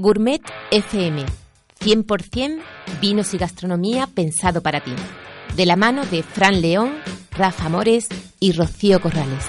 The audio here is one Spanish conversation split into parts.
Gourmet FM, 100% vinos y gastronomía pensado para ti. De la mano de Fran León, Rafa Mores y Rocío Corrales.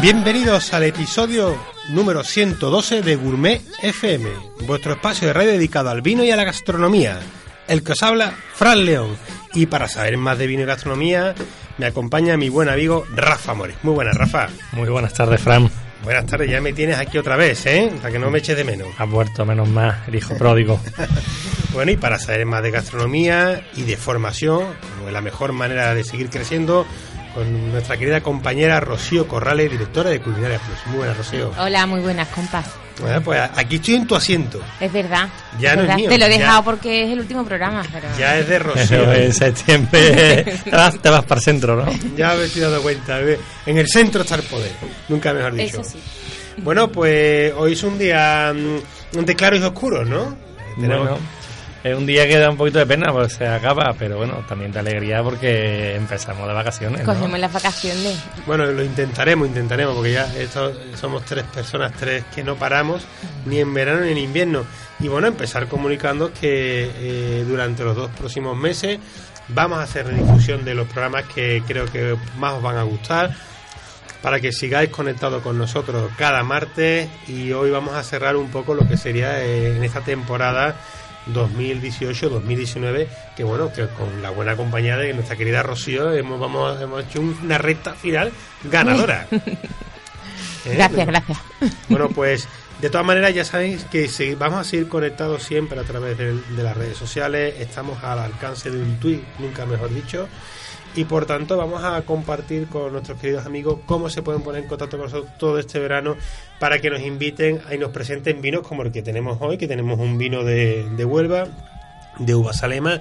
Bienvenidos al episodio número 112 de Gourmet FM, vuestro espacio de radio dedicado al vino y a la gastronomía. El que os habla, Fran León. Y para saber más de vino y gastronomía, me acompaña mi buen amigo Rafa Mores. Muy buenas, Rafa. Muy buenas tardes, Fran. Buenas tardes, ya me tienes aquí otra vez, ¿eh? Para que no me eches de menos. Ha vuelto, menos más, el hijo pródigo. bueno, y para saber más de gastronomía y de formación, como es la mejor manera de seguir creciendo, con nuestra querida compañera Rocío Corrales, directora de Culinaria Plus. Muy buenas, Rocío. Hola, muy buenas, compas. Bueno, pues aquí estoy en tu asiento. Es verdad. Ya no es mío. Te lo he dejado porque es el último programa. Pero... Ya es de Rocío. en septiembre te vas, te vas para el centro, ¿no? Ya me estoy dando cuenta. En el centro está el poder. Nunca mejor dicho. Eso sí. Bueno, pues hoy es un día mm, de claros y oscuros, ¿no? Tenemos... Es un día que da un poquito de pena, pues se acaba, pero bueno, también de alegría porque empezamos de vacaciones. ¿no? Cogemos las vacaciones. Bueno, lo intentaremos, intentaremos, porque ya esto, somos tres personas, tres que no paramos, ni en verano ni en invierno. Y bueno, empezar comunicando que eh, durante los dos próximos meses vamos a hacer difusión de los programas que creo que más os van a gustar para que sigáis conectados con nosotros cada martes y hoy vamos a cerrar un poco lo que sería eh, en esta temporada 2018-2019, que bueno, que con la buena compañía de nuestra querida Rocío hemos, vamos, hemos hecho una recta final ganadora. ¿Eh? Gracias, gracias. Bueno, pues de todas maneras ya sabéis que vamos a seguir conectados siempre a través de, de las redes sociales, estamos al alcance de un tweet, nunca mejor dicho y por tanto vamos a compartir con nuestros queridos amigos cómo se pueden poner en contacto con nosotros todo este verano para que nos inviten y nos presenten vinos como el que tenemos hoy, que tenemos un vino de, de Huelva, de Uva Salema,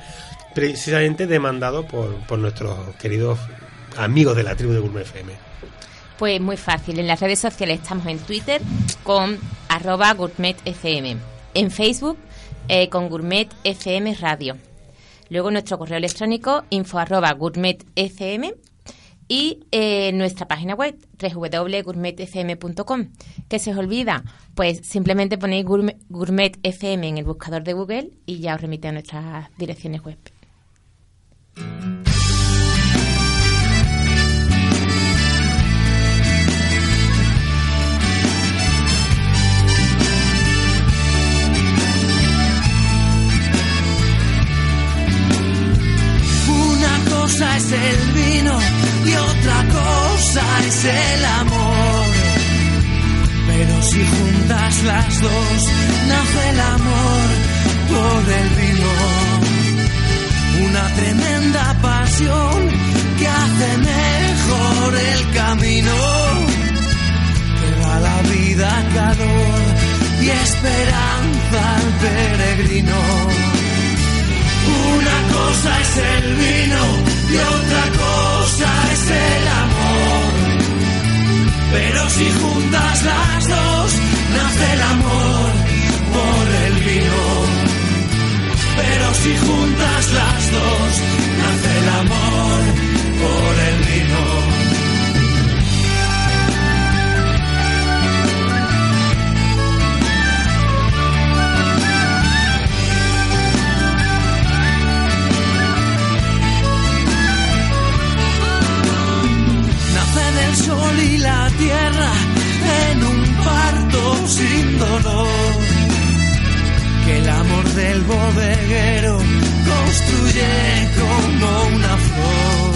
precisamente demandado por, por nuestros queridos amigos de la tribu de Gourmet FM. Pues muy fácil, en las redes sociales estamos en Twitter con arroba gourmetfm, en Facebook eh, con Gourmet FM Radio Luego nuestro correo electrónico info gourmetfm y eh, nuestra página web www.gourmetfm.com. ¿Qué se os olvida? Pues simplemente ponéis gourmet, gourmet, FM en el buscador de Google y ya os remite a nuestras direcciones web. Es el vino y otra cosa es el amor. Pero si juntas las dos, nace el amor por el vino. Una tremenda pasión que hace mejor el camino. Que da la vida calor y esperanza al peregrino. Una cosa es el vino y otra cosa es el amor. Pero si juntas las dos, nace el amor por el vino. Pero si juntas las dos, nace el amor por el vino. Tierra en un parto sin dolor. Que el amor del bodeguero construye como una flor.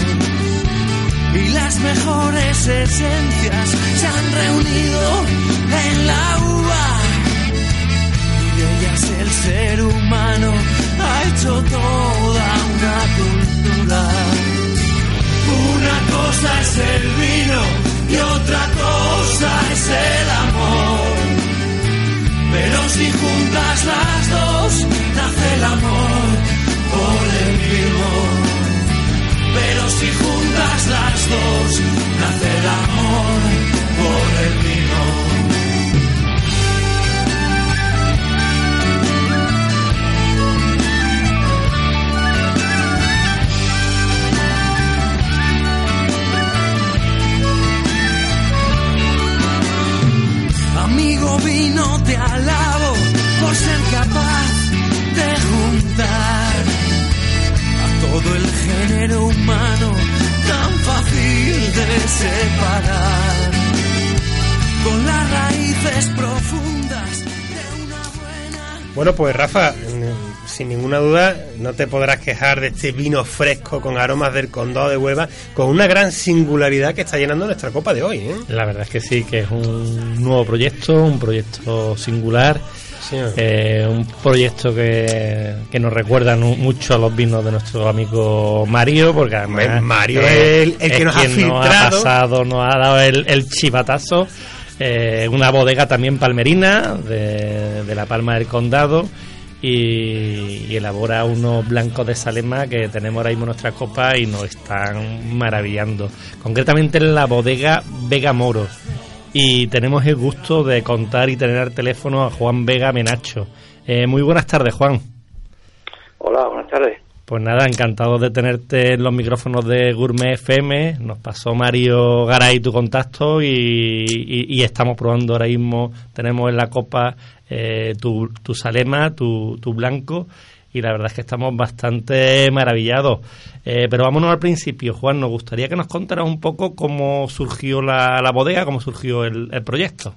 Y las mejores esencias se han reunido en la uva. Y de ellas el ser humano ha hecho toda una cultura. Una cosa es el vino y otra cosa es el amor. Pero si juntas las dos, nace el amor por el vino. Pero si juntas las dos, alabo por ser capaz de juntar a todo el género humano tan fácil de separar. Con las raíces profundas de una buena Bueno, pues Rafa, sin ninguna duda no te podrás quejar de este vino fresco con aromas del condado de Huelva, con una gran singularidad que está llenando nuestra copa de hoy. ¿eh? La verdad es que sí, que es un nuevo proyecto, un proyecto singular, eh, un proyecto que, que nos recuerda mucho a los vinos de nuestro amigo Mario, porque además Mario es el- el que nos ha quien nos ha pasado, nos ha dado el, el chivatazo. eh, una bodega también palmerina de, de la Palma del Condado y, elabora unos blancos de Salema que tenemos ahora mismo en nuestra copa y nos están maravillando. Concretamente en la bodega Vega Moros. Y tenemos el gusto de contar y tener al teléfono a Juan Vega Menacho. Eh, muy buenas tardes, Juan. Hola, buenas tardes. Pues nada, encantado de tenerte en los micrófonos de Gourmet FM. Nos pasó Mario Garay tu contacto y, estamos probando ahora mismo. Tenemos en la copa eh, tu, tu Salema, tu, tu Blanco. Y la verdad es que estamos bastante maravillados. Eh, pero vámonos al principio, Juan. Nos gustaría que nos contaras un poco cómo surgió la, la bodega, cómo surgió el, el proyecto.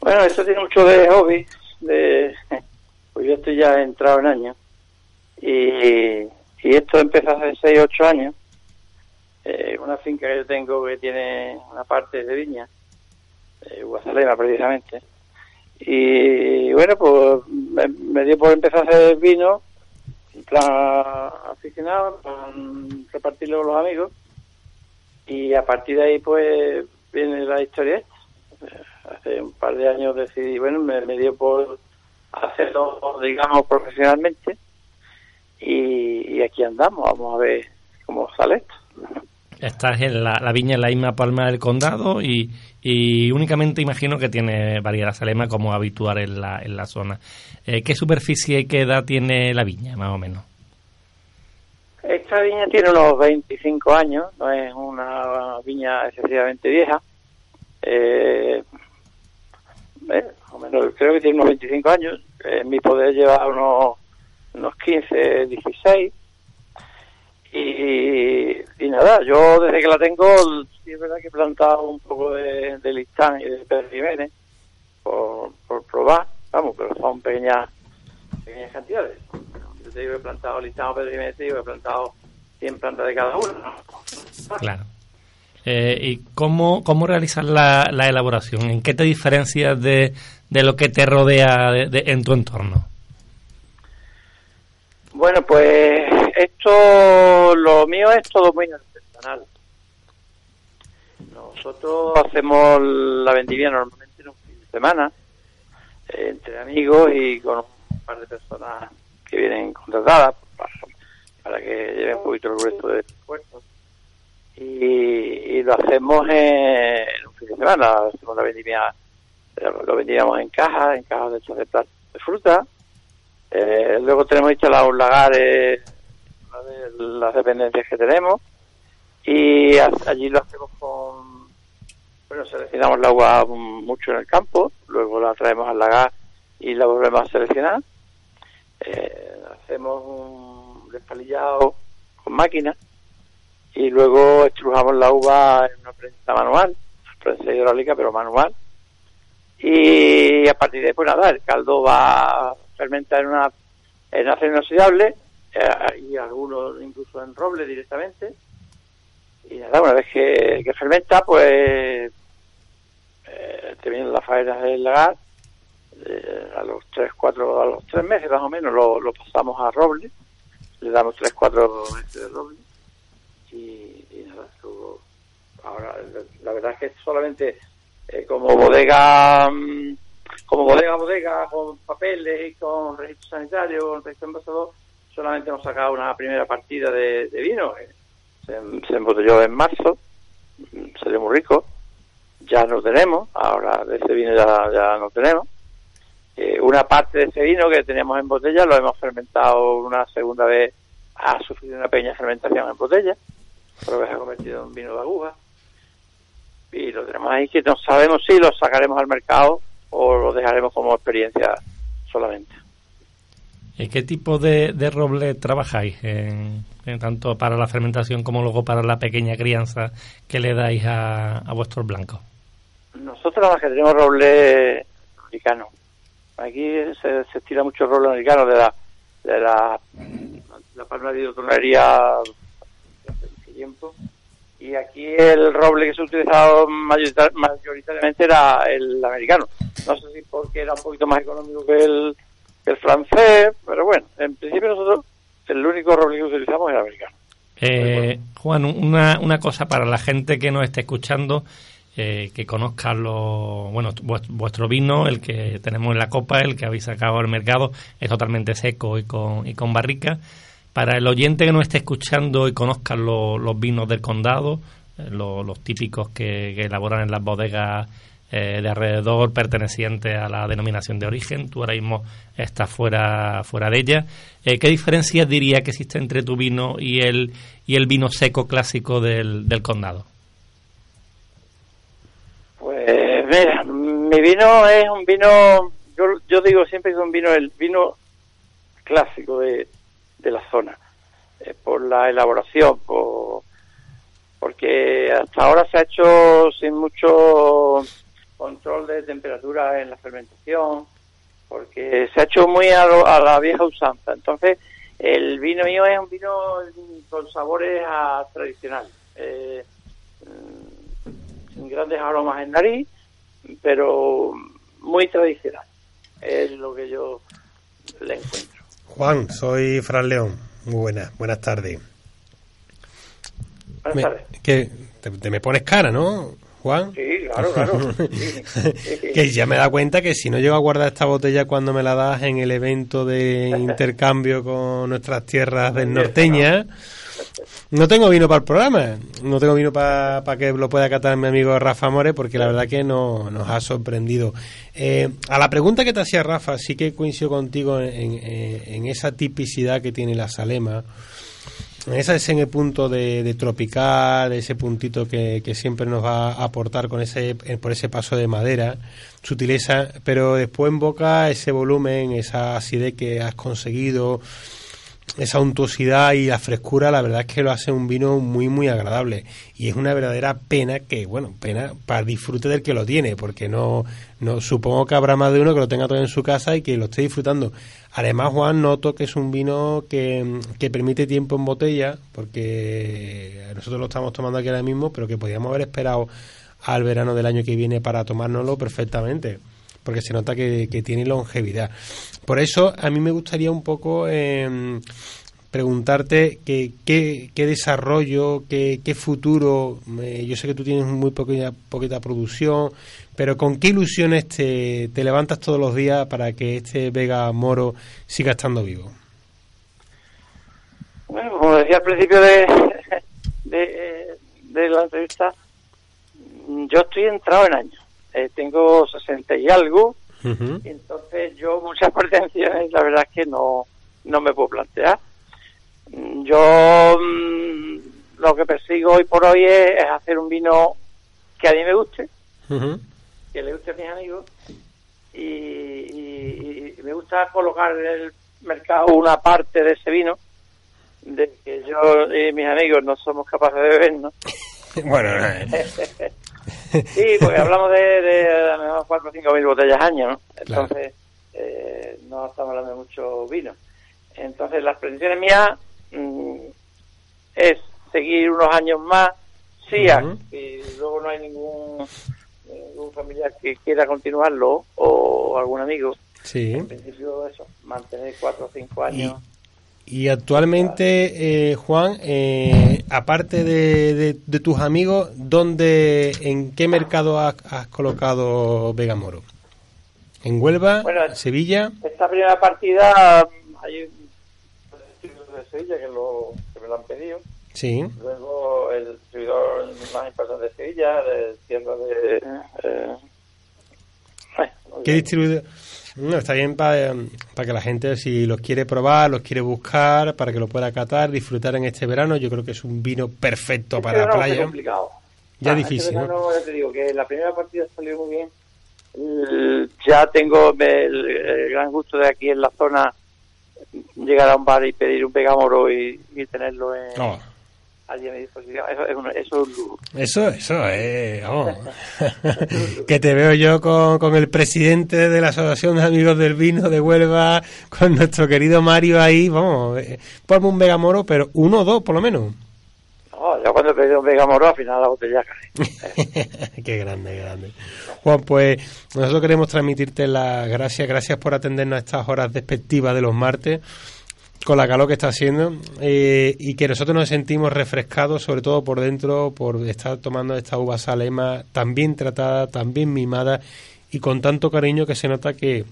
Bueno, esto tiene mucho de hobby, de pues yo estoy ya entrado en años y, y esto empezó hace 6, 8 años. Eh, una finca que yo tengo que tiene una parte de viña, eh, Guasalema precisamente. Y bueno, pues me, dio por empezar a hacer vino, en plan aficionado, plan repartirlo con los amigos. Y a partir de ahí pues viene la historia esta hace un par de años decidí, bueno, me dio por hacerlo, digamos, profesionalmente y, y aquí andamos, vamos a ver cómo sale esto. Estás en la, la viña en la misma palma del condado y, y únicamente imagino que tiene variedad salema como habitual en la, en la zona. Eh, ¿Qué superficie y qué edad tiene la viña, más o menos? Esta viña tiene unos 25 años, no es una viña excesivamente vieja. Eh, eh, o menos, creo que tiene unos 25 años. En mi poder lleva unos, unos 15, 16. Y, y nada, yo desde que la tengo, sí es verdad que he plantado un poco de, de listán y de perrimene por, por probar, vamos, pero son pequeñas, pequeñas cantidades. Yo te digo, he plantado listán o perrimene, te digo, he plantado 100 plantas de cada una. ¿no? Claro. Eh, ¿Y cómo, cómo realizas la, la elaboración? ¿En qué te diferencias de, de lo que te rodea de- de- en tu entorno? Bueno, pues esto, lo mío es todo muy artesanal. Nosotros hacemos la vendimia normalmente en un fin de semana, eh, entre amigos y con un par de personas que vienen contratadas para, que lleven un poquito el grueso del esfuerzo. Y, y lo hacemos en, en un fin de semana, hacemos la vendimia, lo vendíamos en cajas, en cajas de de, de fruta, eh, luego tenemos hechos los lagares, las dependencias que tenemos, y allí lo hacemos con, bueno, seleccionamos el agua mm, mucho en el campo, luego la traemos al lagar y la volvemos a seleccionar. Eh, hacemos un despalillado con máquina y luego estrujamos la uva en una prensa manual, prensa hidráulica pero manual, y a partir de ahí, pues nada, el caldo va a fermentar en una en acero inoxidable eh, y algunos incluso en roble directamente. Y nada, una vez que, que fermenta, pues eh, terminan las faenas del lagar. Eh, a los 3, 4, a los 3 meses más o menos lo, lo pasamos a roble. Le damos 3, 4 meses de roble. Y, nada, luego, ahora la, la verdad es que solamente eh, como bodega mm, como bodega bodega con papeles y con registro sanitario con registro envasador solamente hemos sacado una primera partida de, vino se, embotelló en marzo salió muy rico ya no tenemos ahora de ese vino ya, ya no tenemos. Eh, una parte de ese vino que teníamos en botella lo hemos fermentado una segunda vez ha sufrido una pequeña fermentación en botella pero se ha convertido en vino de aguja. Y lo tenemos ahí que no sabemos si lo sacaremos al mercado o lo dejaremos como experiencia solamente. ¿Y qué tipo de, de roble trabajáis? En, en tanto para la fermentación como luego para la pequeña crianza que le dais a, a vuestros blancos. Nosotros nada que tenemos roble americano. Aquí se, se estira mucho el roble americano de la de la, la palma de hidrotonería hace tiempo y aquí el roble que se ha utilizado mayorita- mayoritariamente era el americano. No sé si porque era un poquito más económico que el, que el francés, pero bueno, en principio nosotros el único roble que utilizamos el americano. Eh, Juan, una, una cosa para la gente que nos esté escuchando, eh, que conozca lo, bueno, vuest- vuestro vino, el que tenemos en la copa, el que habéis sacado al mercado, es totalmente seco y con, y con barrica. Para el oyente que nos esté escuchando y conozca lo- los vinos del condado, eh, lo- los típicos que, que elaboran en las bodegas eh, de alrededor pertenecientes a la denominación de origen, tú ahora mismo estás fuera, fuera de ella. Eh, ¿Qué diferencias diría que existe entre tu vino y el, y el vino seco clásico del, del condado? Pues mira, mi vino es un vino, yo, yo digo siempre que es un vino, el vino clásico de, de la zona, eh, por la elaboración, por, porque hasta ahora se ha hecho sin mucho control de temperatura en la fermentación, porque se ha hecho muy a, lo- a la vieja usanza. Entonces, el vino mío es un vino con sabores a tradicionales. Eh, mm, sin grandes aromas en nariz, pero muy tradicional. Es lo que yo le encuentro. Juan, soy Fran León. Muy buenas, buenas tardes. Buenas Me- tardes. que te, te me pones cara, ¿no, Juan? Sí, claro, claro. Sí, sí, sí. que ya me da cuenta que si no llego a guardar esta botella cuando me la das en el evento de intercambio con nuestras tierras del norteña, no tengo vino para el programa. No tengo vino para que lo pueda catar mi amigo Rafa More, porque la verdad que no, nos ha sorprendido. Eh, a la pregunta que te hacía Rafa, sí que coincido contigo en, en esa tipicidad que tiene la Salema. Ese es en el punto de, de tropical, ese puntito que, que siempre nos va a aportar con ese, eh, por ese paso de madera, sutileza, pero después en boca ese volumen, esa acidez que has conseguido, esa untuosidad y la frescura, la verdad es que lo hace un vino muy, muy agradable. Y es una verdadera pena que, bueno, pena para disfrute del que lo tiene, porque no, no supongo que habrá más de uno que lo tenga todo en su casa y que lo esté disfrutando. Además, Juan, noto que es un vino que, que permite tiempo en botella, porque nosotros lo estamos tomando aquí ahora mismo, pero que podíamos haber esperado al verano del año que viene para tomárnoslo perfectamente porque se nota que, tiene longevidad. Por eso a mí me gustaría un poco eh, preguntarte qué, qué desarrollo, qué, qué futuro, eh, yo sé que tú tienes muy poquita, poquita producción, pero con qué ilusiones te, levantas todos los días para que este Vega Moro siga estando vivo. Bueno, como decía al principio de, de la entrevista, yo estoy entrado en años. Eh, tengo 60 y algo, entonces yo muchas pretensiones, la verdad es que no, no me puedo plantear. Mm, Yo mm, lo que persigo hoy por hoy es, es hacer un vino que a mí me guste, que le guste a mis amigos, y, y- y me gusta colocar en el mercado una parte de ese vino, de que yo y mis amigos no somos capaces de beber, ¿no? bueno, eh, Sí, porque hablamos de, de a lo mejor 4 o 5 mil botellas año, ¿no? Entonces, eh, no estamos hablando de mucho vino. Entonces, las predicciones mías mm, es seguir unos años más, sí, Ujú. y luego no hay ningún, ningún familiar que quiera continuarlo o algún amigo. sí. En principio, eso, mantener 4 o 5 años. Y actualmente, eh, Juan, eh, aparte de, de- de tus amigos, ¿dónde, en qué mercado has, has colocado Vegamoro? ¿En Huelva? Bueno, ¿Sevilla? Esta primera partida hay un distribuidor de Sevilla que, lo, que me lo han pedido. Sí. Luego el distribuidor más importante de Sevilla, de tienda de... eh, ¿Qué distribuidor? No, está bien para que la gente, si los quiere probar, los quiere buscar, para que lo pueda catar, disfrutar en este verano. Yo creo que es un vino perfecto Este para la playa. complicado. Ya Ah, difícil, este ya te digo que la primera partida salió muy bien. Ya tengo el, el gran gusto de aquí en la zona llegar a un bar y pedir un pegamoro y, y tenerlo en, Oh, allí a mi disposición. Eso es un, eso es un lujo. eso, eso, eh, vamos. que te veo yo con, con el presidente de la Asociación de Amigos del Vino de Huelva, con nuestro querido Mario ahí, vamos, eh, ponme un Vegamoro, pero uno o dos por lo menos. No, ya cuando he pedido un pegamoro al final la botella cae. qué grande, qué grande. Juan, pues nosotros queremos transmitirte las gracias, gracias por atendernos a estas horas despectivas de los martes, con la calor que está haciendo, eh, y que nosotros nos sentimos refrescados, sobre todo por dentro, por estar tomando esta uva salema tan bien tratada, tan bien mimada, y con tanto cariño que se nota que,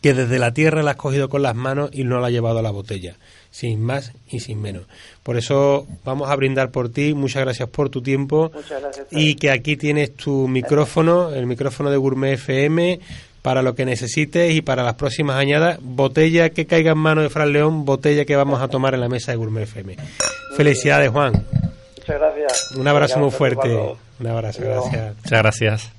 que desde la tierra la has cogido con las manos y no la ha llevado a la botella, sin más y sin menos. Por eso vamos a brindar por ti, muchas gracias por tu tiempo. Gracias. Y que aquí tienes tu micrófono, el micrófono de Gourmet FM, para lo que necesites y para las próximas añadas. Botella que caiga en mano de Fran León, botella que vamos a tomar en la mesa de Gourmet FM. Felicidades, Juan. Muchas gracias. Un abrazo muy fuerte. Un abrazo, gracias. Muchas gracias.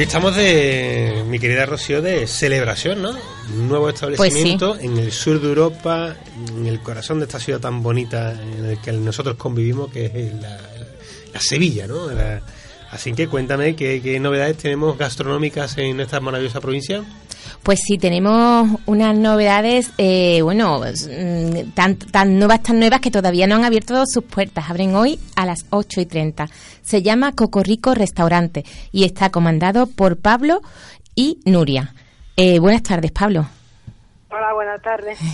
Hoy estamos de, mi querida Rocío, de celebración, ¿no? Un nuevo establecimiento en el sur de Europa, en el corazón de esta ciudad tan bonita en el que nosotros convivimos, que es la, la Sevilla, ¿no? La- así que cuéntame, ¿qué, qué novedades tenemos gastronómicas en esta maravillosa provincia? Pues sí, tenemos unas novedades, eh, bueno, mm, tan, tan nuevas, tan nuevas que todavía no han abierto sus puertas. Abren hoy a las 8 y 30. Se llama Cocorrico Restaurante y está comandado por Pablo y Nuria. Eh, buenas tardes, Pablo. Hola, buenas tardes.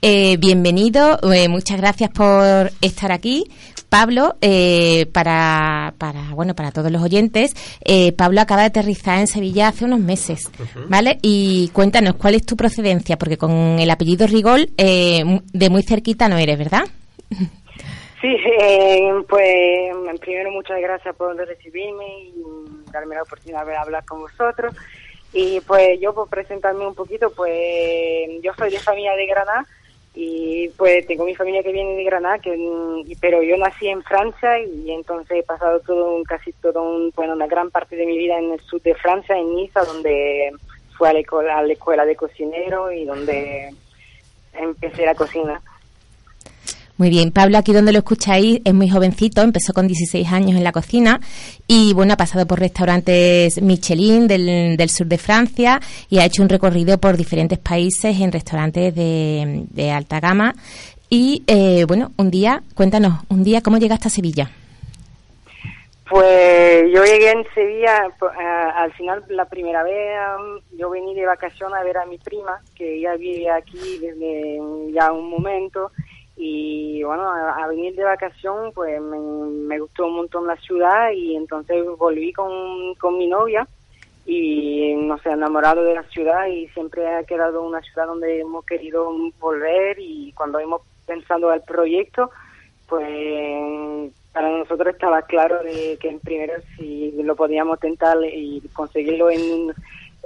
Eh, bienvenido, eh, muchas gracias por estar aquí. Pablo, eh, para, para, bueno, para todos los oyentes, eh, Pablo acaba de aterrizar en Sevilla hace unos meses, ¿vale? Y cuéntanos, ¿cuál es tu procedencia? Porque con el apellido Rigol, eh, mu- de muy cerquita no eres, ¿verdad? Sí, eh, pues primero muchas gracias por recibirme y darme la oportunidad de hablar con vosotros. Y pues yo por presentarme un poquito, pues yo soy de familia de Granada y pues tengo mi familia que viene de Granada, que, pero yo nací en Francia y entonces he pasado todo un, casi todo un, bueno, una gran parte de mi vida en el sur de Francia, en Niza, donde fui a la a la escuela de cocinero y donde empecé la cocina. Muy bien, Pablo, aquí donde lo escucháis, es muy jovencito, empezó con 16 años en la cocina y bueno, ha pasado por restaurantes Michelin del, del sur de Francia y ha hecho un recorrido por diferentes países en restaurantes de, de alta gama. Y eh, bueno, un día, cuéntanos, un día, ¿cómo llegaste a Sevilla? Pues yo llegué en Sevilla, a- al final la primera vez am, yo vení de vacaciones a ver a mi prima, que ya vive aquí desde ya un momento, y bueno, a, venir de vacación pues me, me gustó un montón la ciudad y entonces volví con, con mi novia y nos ha enamorado de la ciudad y siempre ha quedado una ciudad donde hemos querido volver y cuando hemos pensado al proyecto pues para nosotros estaba claro de que primero si lo podíamos tentar y conseguirlo en,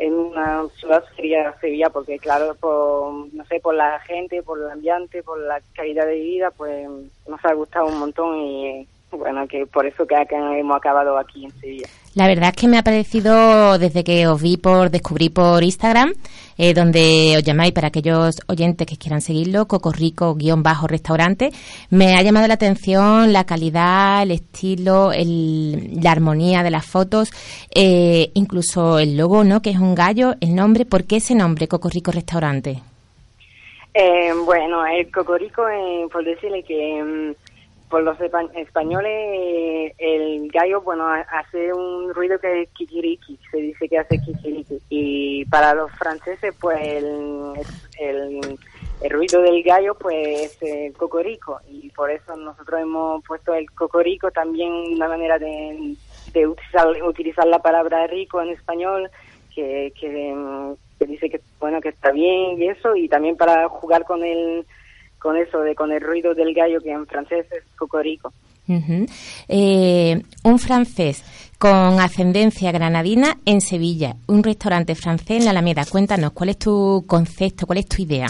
en una ciudad sería Sevilla porque claro por no sé por la gente por el ambiente por la calidad de vida pues nos ha gustado un montón y bueno que por eso que hemos acabado aquí en Sevilla La verdad es que me ha parecido, desde que os vi por, descubrí por Instagram, eh, donde os llamáis para aquellos oyentes que quieran seguirlo, Cocorrico-restaurante, me ha llamado la atención la calidad, el estilo, el- la armonía de las fotos, eh, incluso el logo, ¿no? Que es un gallo, el nombre, ¿por qué ese nombre, Cocorrico Restaurante? Eh, bueno, el cocorico, eh, por decirle que mm, por los espa- españoles el gallo, bueno, ha- hace un ruido que es kikiriki, se dice que hace kikiriki. Y para los franceses, pues el, el, ruido del gallo, pues es cocorico. Y por eso nosotros hemos puesto el cocorico también una manera de, utilizar, utilizar la palabra rico en español, que, que, que dice que bueno que está bien y eso y también para jugar con el con eso de con el ruido del gallo que en francés es cocorico Ujú. Eh, un francés con ascendencia granadina en Sevilla, un restaurante francés en la Alameda. Cuéntanos, ¿cuál es tu concepto, cuál es tu idea?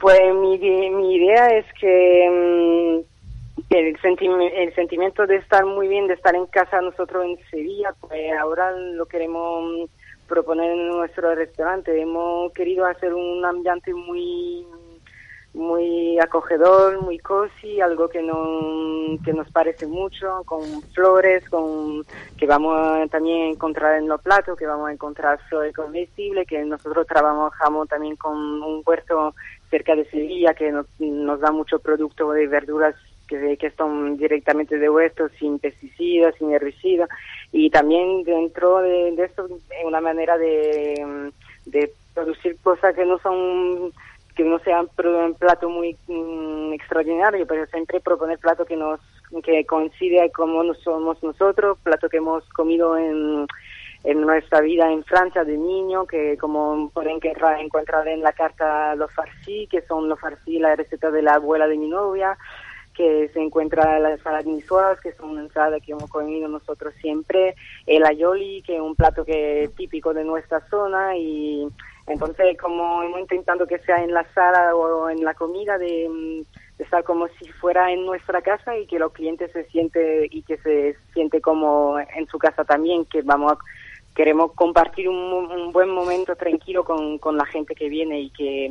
pues mi, mi idea es que mm, el, sentimi- el sentimiento de estar muy bien de estar en casa nosotros en Sevilla pues ahora lo queremos mm, proponer en nuestro restaurante hemos querido hacer un ambiente muy muy acogedor, muy cozy, algo que, no, que nos parece mucho, con flores, con que vamos a también encontrar en los platos, que vamos a encontrar flores comestibles, que nosotros trabajamos también con un huerto cerca de Sevilla que nos, nos da mucho producto de verduras que, que son directamente de huerto, sin pesticidas, sin herbicidas, y también dentro de, de esto es una manera de, de producir cosas que no son que no pro- un plato muy mm, extraordinario, pero siempre proponer plato que nos que coincide como no somos nosotros, plato que hemos comido en, en nuestra vida en Francia de niño, que como pueden encontrar, en la carta los farcis, que son los farcis, la receta de la abuela de mi novia, que se encuentra la ensalada niçoise, que es una ensalada que hemos comido nosotros siempre, el ayoli, que es un plato que es típico de nuestra zona y entonces como hemos intentado que sea en la sala o en la comida de, mm, estar como si fuera en nuestra casa y que los clientes se siente y que se siente como en su casa también, que vamos a, queremos compartir un, un buen momento tranquilo con, con la gente que viene y que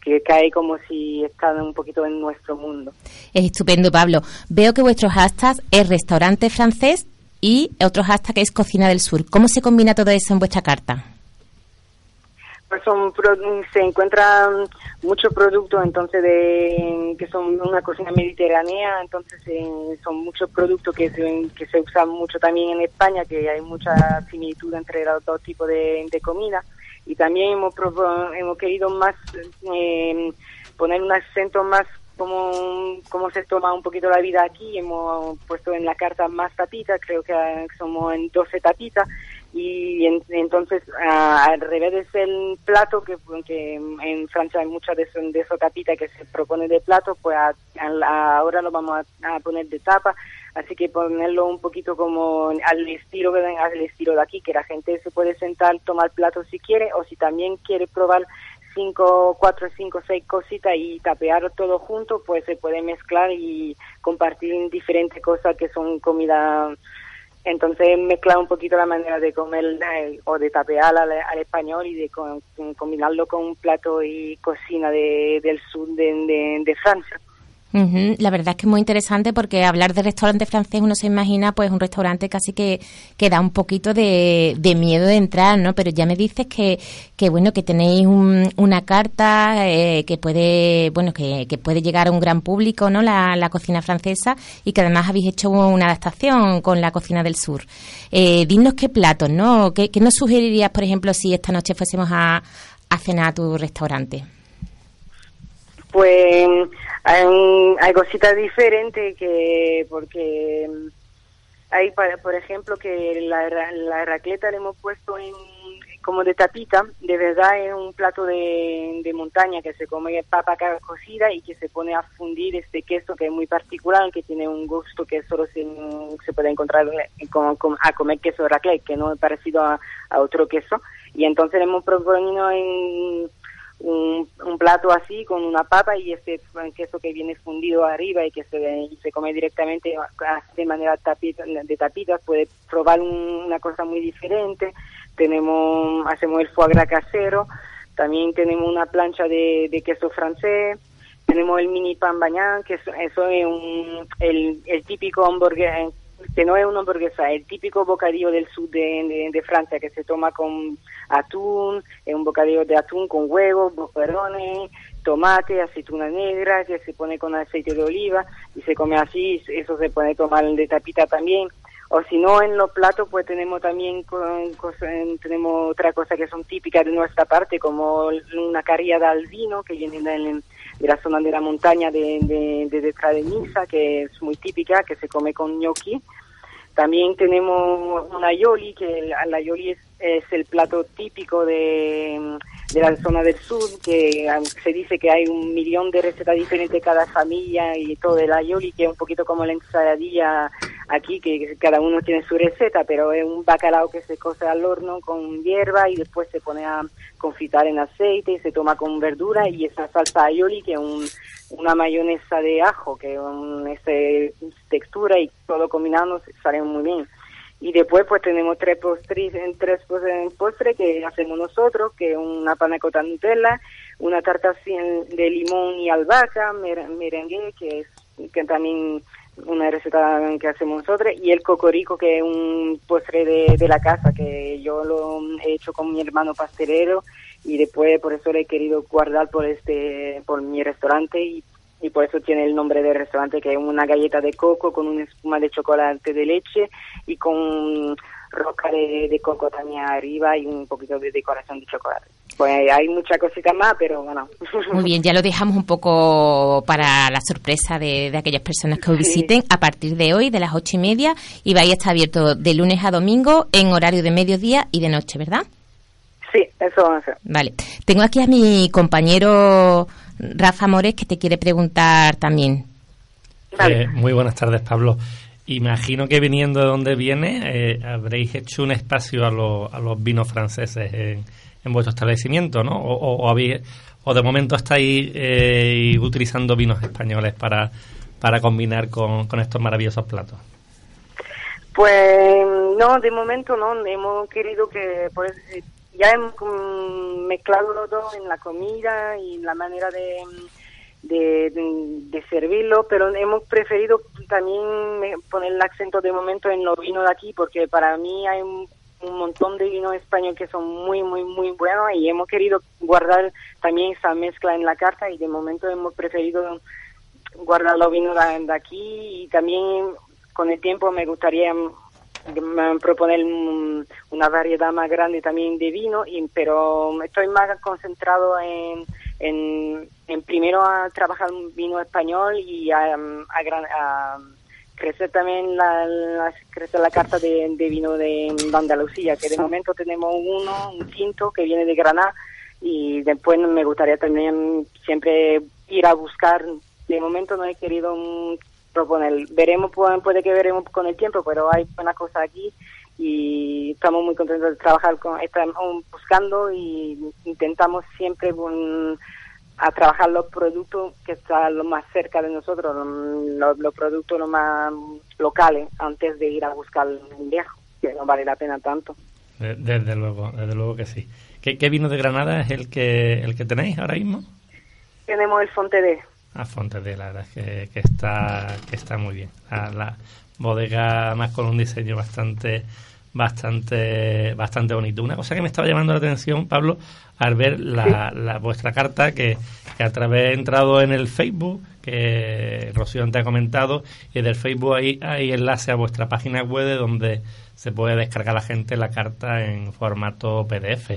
que cae como si están un poquito en nuestro mundo. Es estupendo, Pablo. Veo que vuestro hashtag es restaurante francés y otro hashtag es cocina del sur. ¿Cómo se combina todo eso en vuestra carta? Pues son se encuentran muchos productos entonces de que son una cocina mediterránea entonces eh, son muchos productos que se, que se usan mucho también en España que hay mucha similitud entre los dos tipos de, de comida. Y también hemos hemos querido más eh, poner un acento más como cómo se toma un poquito la vida aquí. Hemos puesto en la carta más tapitas creo que eh, somos en 12 tapitas y en- entonces a- al revés del plato que, que en Francia hay muchas de, eso- de esos tapitas que se propone de plato pues a- ahora lo vamos a, poner de tapa así que ponerlo un poquito como al estilo al estilo de aquí que la gente se puede sentar tomar plato si quiere o si también quiere probar cinco, cuatro, cinco, seis cositas y tapear todo junto, pues se puede mezclar y compartir diferentes cosas que son comida. Entonces mezclar un poquito la manera de comer o de tapear al, al español y de co- combinarlo con un plato y cocina de, del sur de, de Francia. Ujú, La verdad es que es muy interesante porque hablar de restaurante francés uno se imagina pues un restaurante casi que, que da un poquito de, de miedo de entrar, ¿no? Pero ya me dices que, que bueno, que tenéis un- una carta eh, que puede, bueno, que, que puede llegar a un gran público, ¿no? La, la cocina francesa y que además habéis hecho una adaptación con la cocina del sur. Eh, dinos qué platos, ¿no? ¿Qué, qué nos sugerirías, por ejemplo, si esta noche fuésemos a, a cenar a tu restaurante? Pues hay, hay cositas diferentes que porque hay para, por ejemplo que la, la racleta le hemos puesto en como de tapita, de verdad es un plato de, de montaña que se come papa cocida y que se pone a fundir este queso que es muy particular, que tiene un gusto que solo se, se puede encontrar con, a comer queso de raclette, que no es parecido a, a otro queso. Y entonces le hemos propuesto en un, un plato así con una papa y ese queso que viene fundido arriba y que se, se come directamente de manera tapita, de tapitas, puede probar un- una cosa muy diferente. Tenemos, hacemos el foie gras casero, también tenemos una plancha de, de queso francés, tenemos el mini pan bañán, que eso, eso es un, el, el típico hamburguesa, que no es una hamburguesa, el típico bocadillo del sur de, Francia que se toma con atún, es un bocadillo de atún con huevos, boquerones, tomate, aceituna negra, que se pone con aceite de oliva y se come así, eso se puede tomar de tapita también. O si no, en los platos, pues tenemos también tenemos otra cosa que son típicas de nuestra parte, como una carriada al vino, que viene de la zona de la montaña de, de, de detrás de Niza, que es muy típica, que se come con gnocchi. También tenemos una yoli, que la, yoli es, el plato típico de, de la zona del sur, que um, se dice que hay un millón de recetas diferentes cada familia y todo de la yoli, que es un poquito como la ensaladilla aquí, que cada uno tiene su receta, pero es un bacalao que se cose al horno con hierba y después se pone a confitar en aceite y se toma con verdura y esa salsa aioli que es un, una mayonesa de ajo que es un, textura y todo combinado sale muy bien. Y después pues tenemos tres postres tres postres que hacemos nosotros que es una panna cotta Nutella una tarta de limón y albahaca mer- merengue que es que también una receta que hacemos nosotros y el cocorico que es un postre de, de la casa que yo lo he hecho con mi hermano pastelero y después por eso lo he querido guardar por este por mi restaurante y, por eso tiene el nombre del restaurante que es una galleta de coco con una espuma de chocolate de leche y con roca de, de coco también arriba y un poquito de decoración de chocolate pues hay muchas cositas más pero bueno Muy bien, ya lo dejamos un poco para la sorpresa de, de aquellas personas que os Sí. visiten a partir de hoy, de las ocho y media, y vais a estar abierto de lunes a domingo en horario de mediodía y de noche, ¿verdad? sí eso vamos a hacer Vale. Tengo aquí a mi compañero Rafa Mores que te quiere preguntar también. Vale. Eh, muy buenas tardes, Pablo. Imagino que viniendo de donde viene, eh, habréis hecho un espacio a, los- a los vinos franceses en, en vuestro establecimiento, ¿no? O, habéis- o de momento estáis eh, utilizando vinos españoles para, para combinar con, estos maravillosos platos. Pues no, de momento no, hemos querido que pues, ya hemos mezclado los dos en la comida y en la manera de, de, servirlo, pero hemos preferido también poner el acento de momento en los vinos de aquí porque para mí hay un- un montón de vino español que son muy, muy, muy buenos y hemos querido guardar también esa mezcla en la carta y de momento hemos preferido guardar los vinos de, aquí y también con el tiempo me gustaría mm, proponer mm, una variedad más grande también de vino, y, pero estoy más concentrado en, en, primero a trabajar un vino español y a, a gran- a crecer también la, la- crecer la carta de, de vino de, Andalucía, que de momento tenemos uno, un tinto que viene de Granada y después me gustaría también siempre ir a buscar, de momento no he querido mm, proponer, veremos, puede, puede que veremos con el tiempo, pero hay buenas cosas aquí y estamos muy contentos de trabajar con, estamos buscando y intentamos siempre mm, a trabajar los productos que están lo más cerca de nosotros, los, los productos lo más locales antes de ir a buscar el viejo, que no vale la pena tanto. De- Desde luego, desde luego que sí. ¿Qué, qué vino de Granada es el que el que tenéis ahora mismo? Tenemos el Fonte de A Fonte de la verdad es que, que está que está muy bien. La, la bodega más con un diseño bastante bastante bastante bonito. Una cosa que me estaba llamando la atención, Pablo, al ver la, la- vuestra carta que, que a través he entrado en el Facebook, que Rocío te ha comentado, y del Facebook ahí hay enlace a vuestra página web de donde se puede descargar la gente la carta en formato PDF.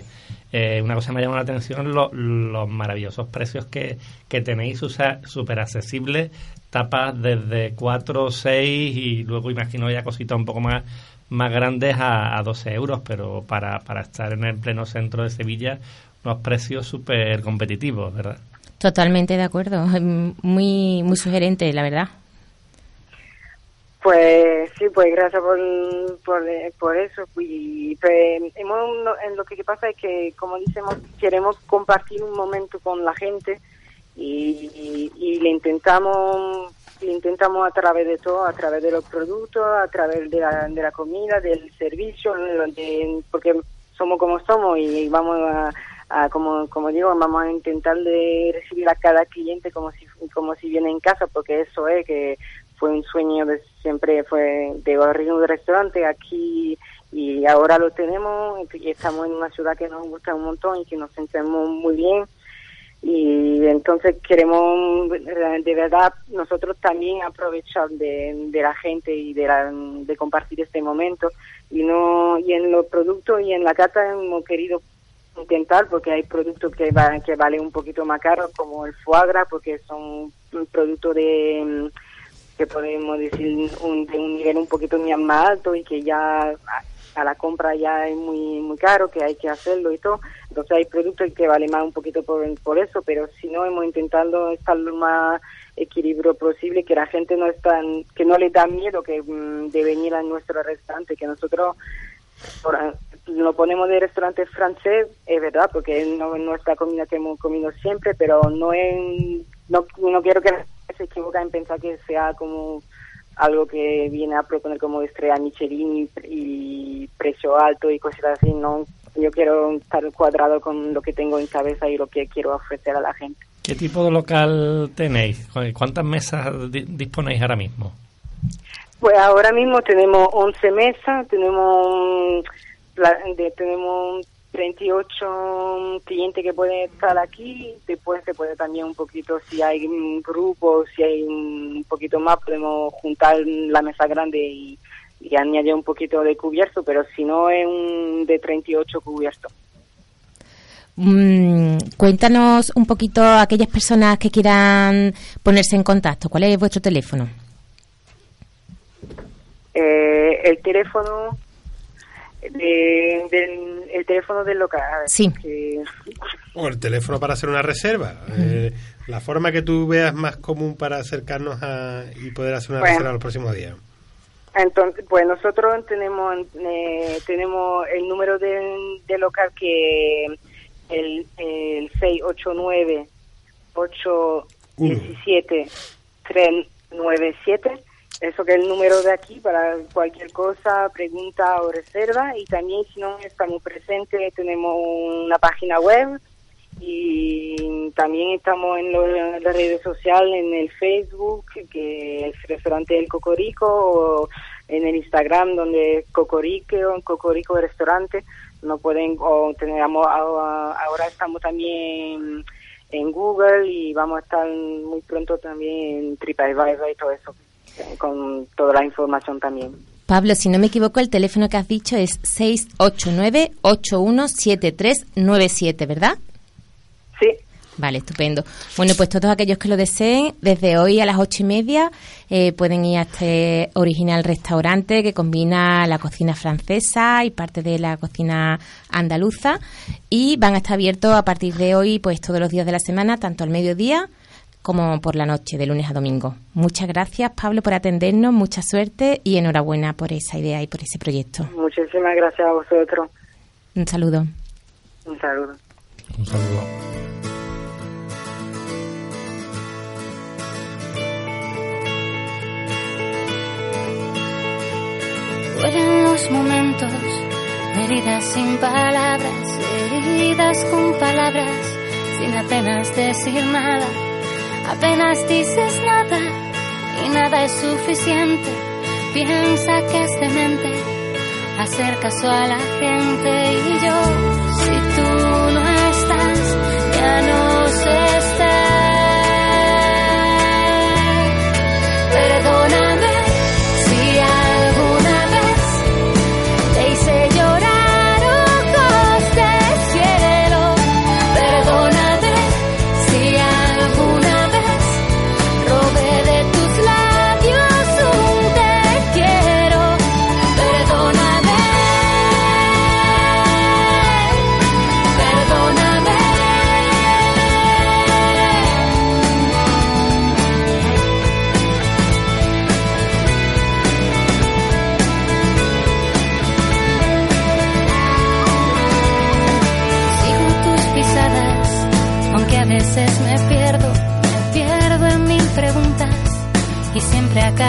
Eh, una cosa que me llama la atención lo- los maravillosos precios que, que tenéis súper accesibles, tapas desde 4, 6 y luego imagino ya cositas un poco más más grandes a, a 12 euros, pero para, para estar en el pleno centro de Sevilla, unos precios súper competitivos, ¿verdad? Totalmente de acuerdo. Muy, muy sugerente, la verdad. Pues sí, pues gracias por, por, por eso. Y pues, hemos, lo que pasa es que, como decimos, queremos compartir un momento con la gente y, y, y le intentamos intentamos a través de todo, a través de los productos, a través de la, de la comida, del servicio, de- porque somos como somos y vamos a, a, como, como digo, vamos a intentar de recibir a cada cliente como si, como si viene en casa, porque eso es que fue un sueño de siempre, fue de abrir un restaurante aquí y ahora lo tenemos y estamos en una ciudad que nos gusta un montón y que nos sentimos muy bien y entonces queremos de verdad nosotros también aprovechar de, la gente y de, la- de compartir este momento. Y no y en los productos y en la cata hemos querido intentar porque hay productos que va, que valen un poquito más caros como el foie porque son un producto de que podemos decir un, de un nivel un poquito más alto y que ya a, la compra ya es muy muy caro que hay que hacerlo y todo. Entonces hay productos que valen más un poquito por, por eso pero si no hemos intentado estar lo más equilibrio posible que la gente no está que no le da miedo que mm, de venir a nuestro restaurante que nosotros por- lo ponemos de restaurante francés, es verdad, porque no es nuestra comida que hemos comido siempre, pero no es, no, no quiero que se equivoque en pensar que sea como algo que viene a proponer como estrella Michelin y, y precio alto y cosas así, no, yo quiero estar cuadrado con lo que tengo en cabeza y lo que quiero ofrecer a la gente. ¿Qué tipo de local tenéis? ¿Cuántas mesas di- disponéis ahora mismo? Pues ahora mismo tenemos 11 mesas, tenemos de- tenemos 38 clientes que pueden estar aquí, después se puede también un poquito, si hay un grupo, si hay un poquito más, podemos juntar la mesa grande y, y añadir un poquito de cubierto, pero si no es un de 38 cubiertos. Mm, cuéntanos un poquito a aquellas personas que quieran ponerse en contacto. ¿Cuál es vuestro teléfono? Eh, el teléfono de- del el teléfono del local. Sí. que- O el teléfono para hacer una reserva. Eh, la forma que tú veas más común para acercarnos a, y poder hacer una Bueno. reserva los próximos días. Entonces, pues nosotros tenemos eh, tenemos el número de, de local que el, el 689 817 397 eso que es el número de aquí para cualquier cosa, pregunta o reserva. Y también si no estamos presentes tenemos una página web. Y también estamos en, lo- en las redes sociales, en el Facebook, que es restaurante El Cocorico, o en el Instagram donde Cocorico, Cocorico Restaurante, no pueden, o tenemos, ahora estamos también en Google y vamos a estar muy pronto también en TripAdvisor y todo eso, con toda la información también. Pablo, si no me equivoco, el teléfono que has dicho es 689-817397, ¿verdad? Sí, Vale, estupendo. Bueno, pues todos aquellos que lo deseen, desde hoy a las ocho y media eh, pueden ir a este original restaurante que combina la cocina francesa y parte de la cocina andaluza y van a estar abiertos a partir de hoy, pues todos los días de la semana, tanto al mediodía como por la noche, de lunes a domingo. Muchas gracias, Pablo, por atendernos, mucha suerte y enhorabuena por esa idea y por ese proyecto. muchísimas gracias a vosotros. Un saludo. Un saludo. Un saludo. Duelen los momentos, heridas sin palabras, heridas con palabras, sin apenas decir nada. Apenas dices nada y nada es suficiente. Piensa que es demente hacer caso a la gente y yo, si tú no estás, ya no sé estar. Perdóname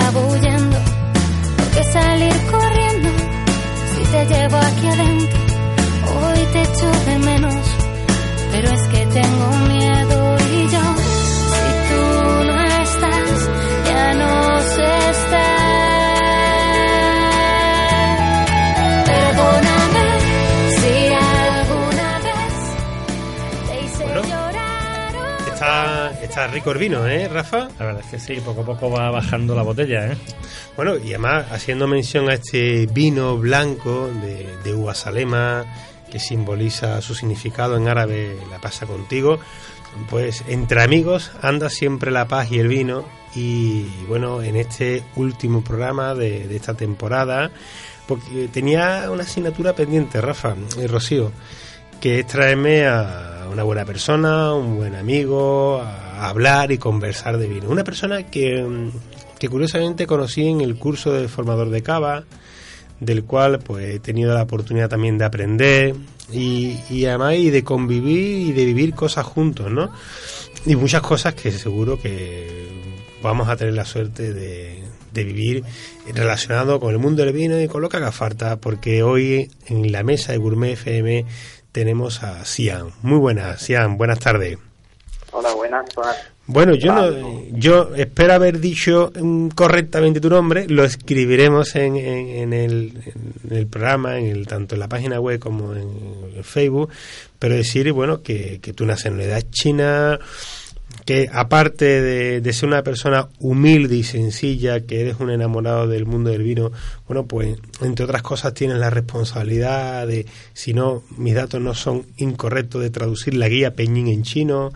siempre Está, rico el vino, ¿eh, Rafa? La verdad es que sí, poco a poco va bajando la botella, ¿eh? Bueno, y además haciendo mención a este vino blanco de, de uva salema que simboliza su significado en árabe, la pasa contigo, pues entre amigos anda siempre la paz y el vino y bueno, en este último programa de, de esta temporada, porque tenía una asignatura pendiente, Rafa y Rocío, que es traerme a una buena persona, un buen amigo, a hablar y conversar de vino. Una persona que, mm, que curiosamente conocí en el curso de formador de cava, del cual pues he tenido la oportunidad también de aprender y, y además y de convivir y de vivir cosas juntos, ¿no? Y muchas cosas que seguro que vamos a tener la suerte de, de vivir relacionado con el mundo del vino y con lo que haga falta, porque hoy en la mesa de Gourmet FM tenemos a Sian. Muy buenas, Sian, buenas tardes. Hola, buenas. buenas. Bueno, yo Ah, no, yo espero haber dicho correctamente tu nombre, lo escribiremos en, en- en el, en el programa, en el, tanto en la página web como en, el Facebook, pero decir, bueno, que, que tú naces en una edad china, que aparte de, de ser una persona humilde y sencilla, que eres un enamorado del mundo del vino, bueno, pues entre otras cosas tienes la responsabilidad de, si no, mis datos no son incorrectos, de traducir la guía Peñín en chino,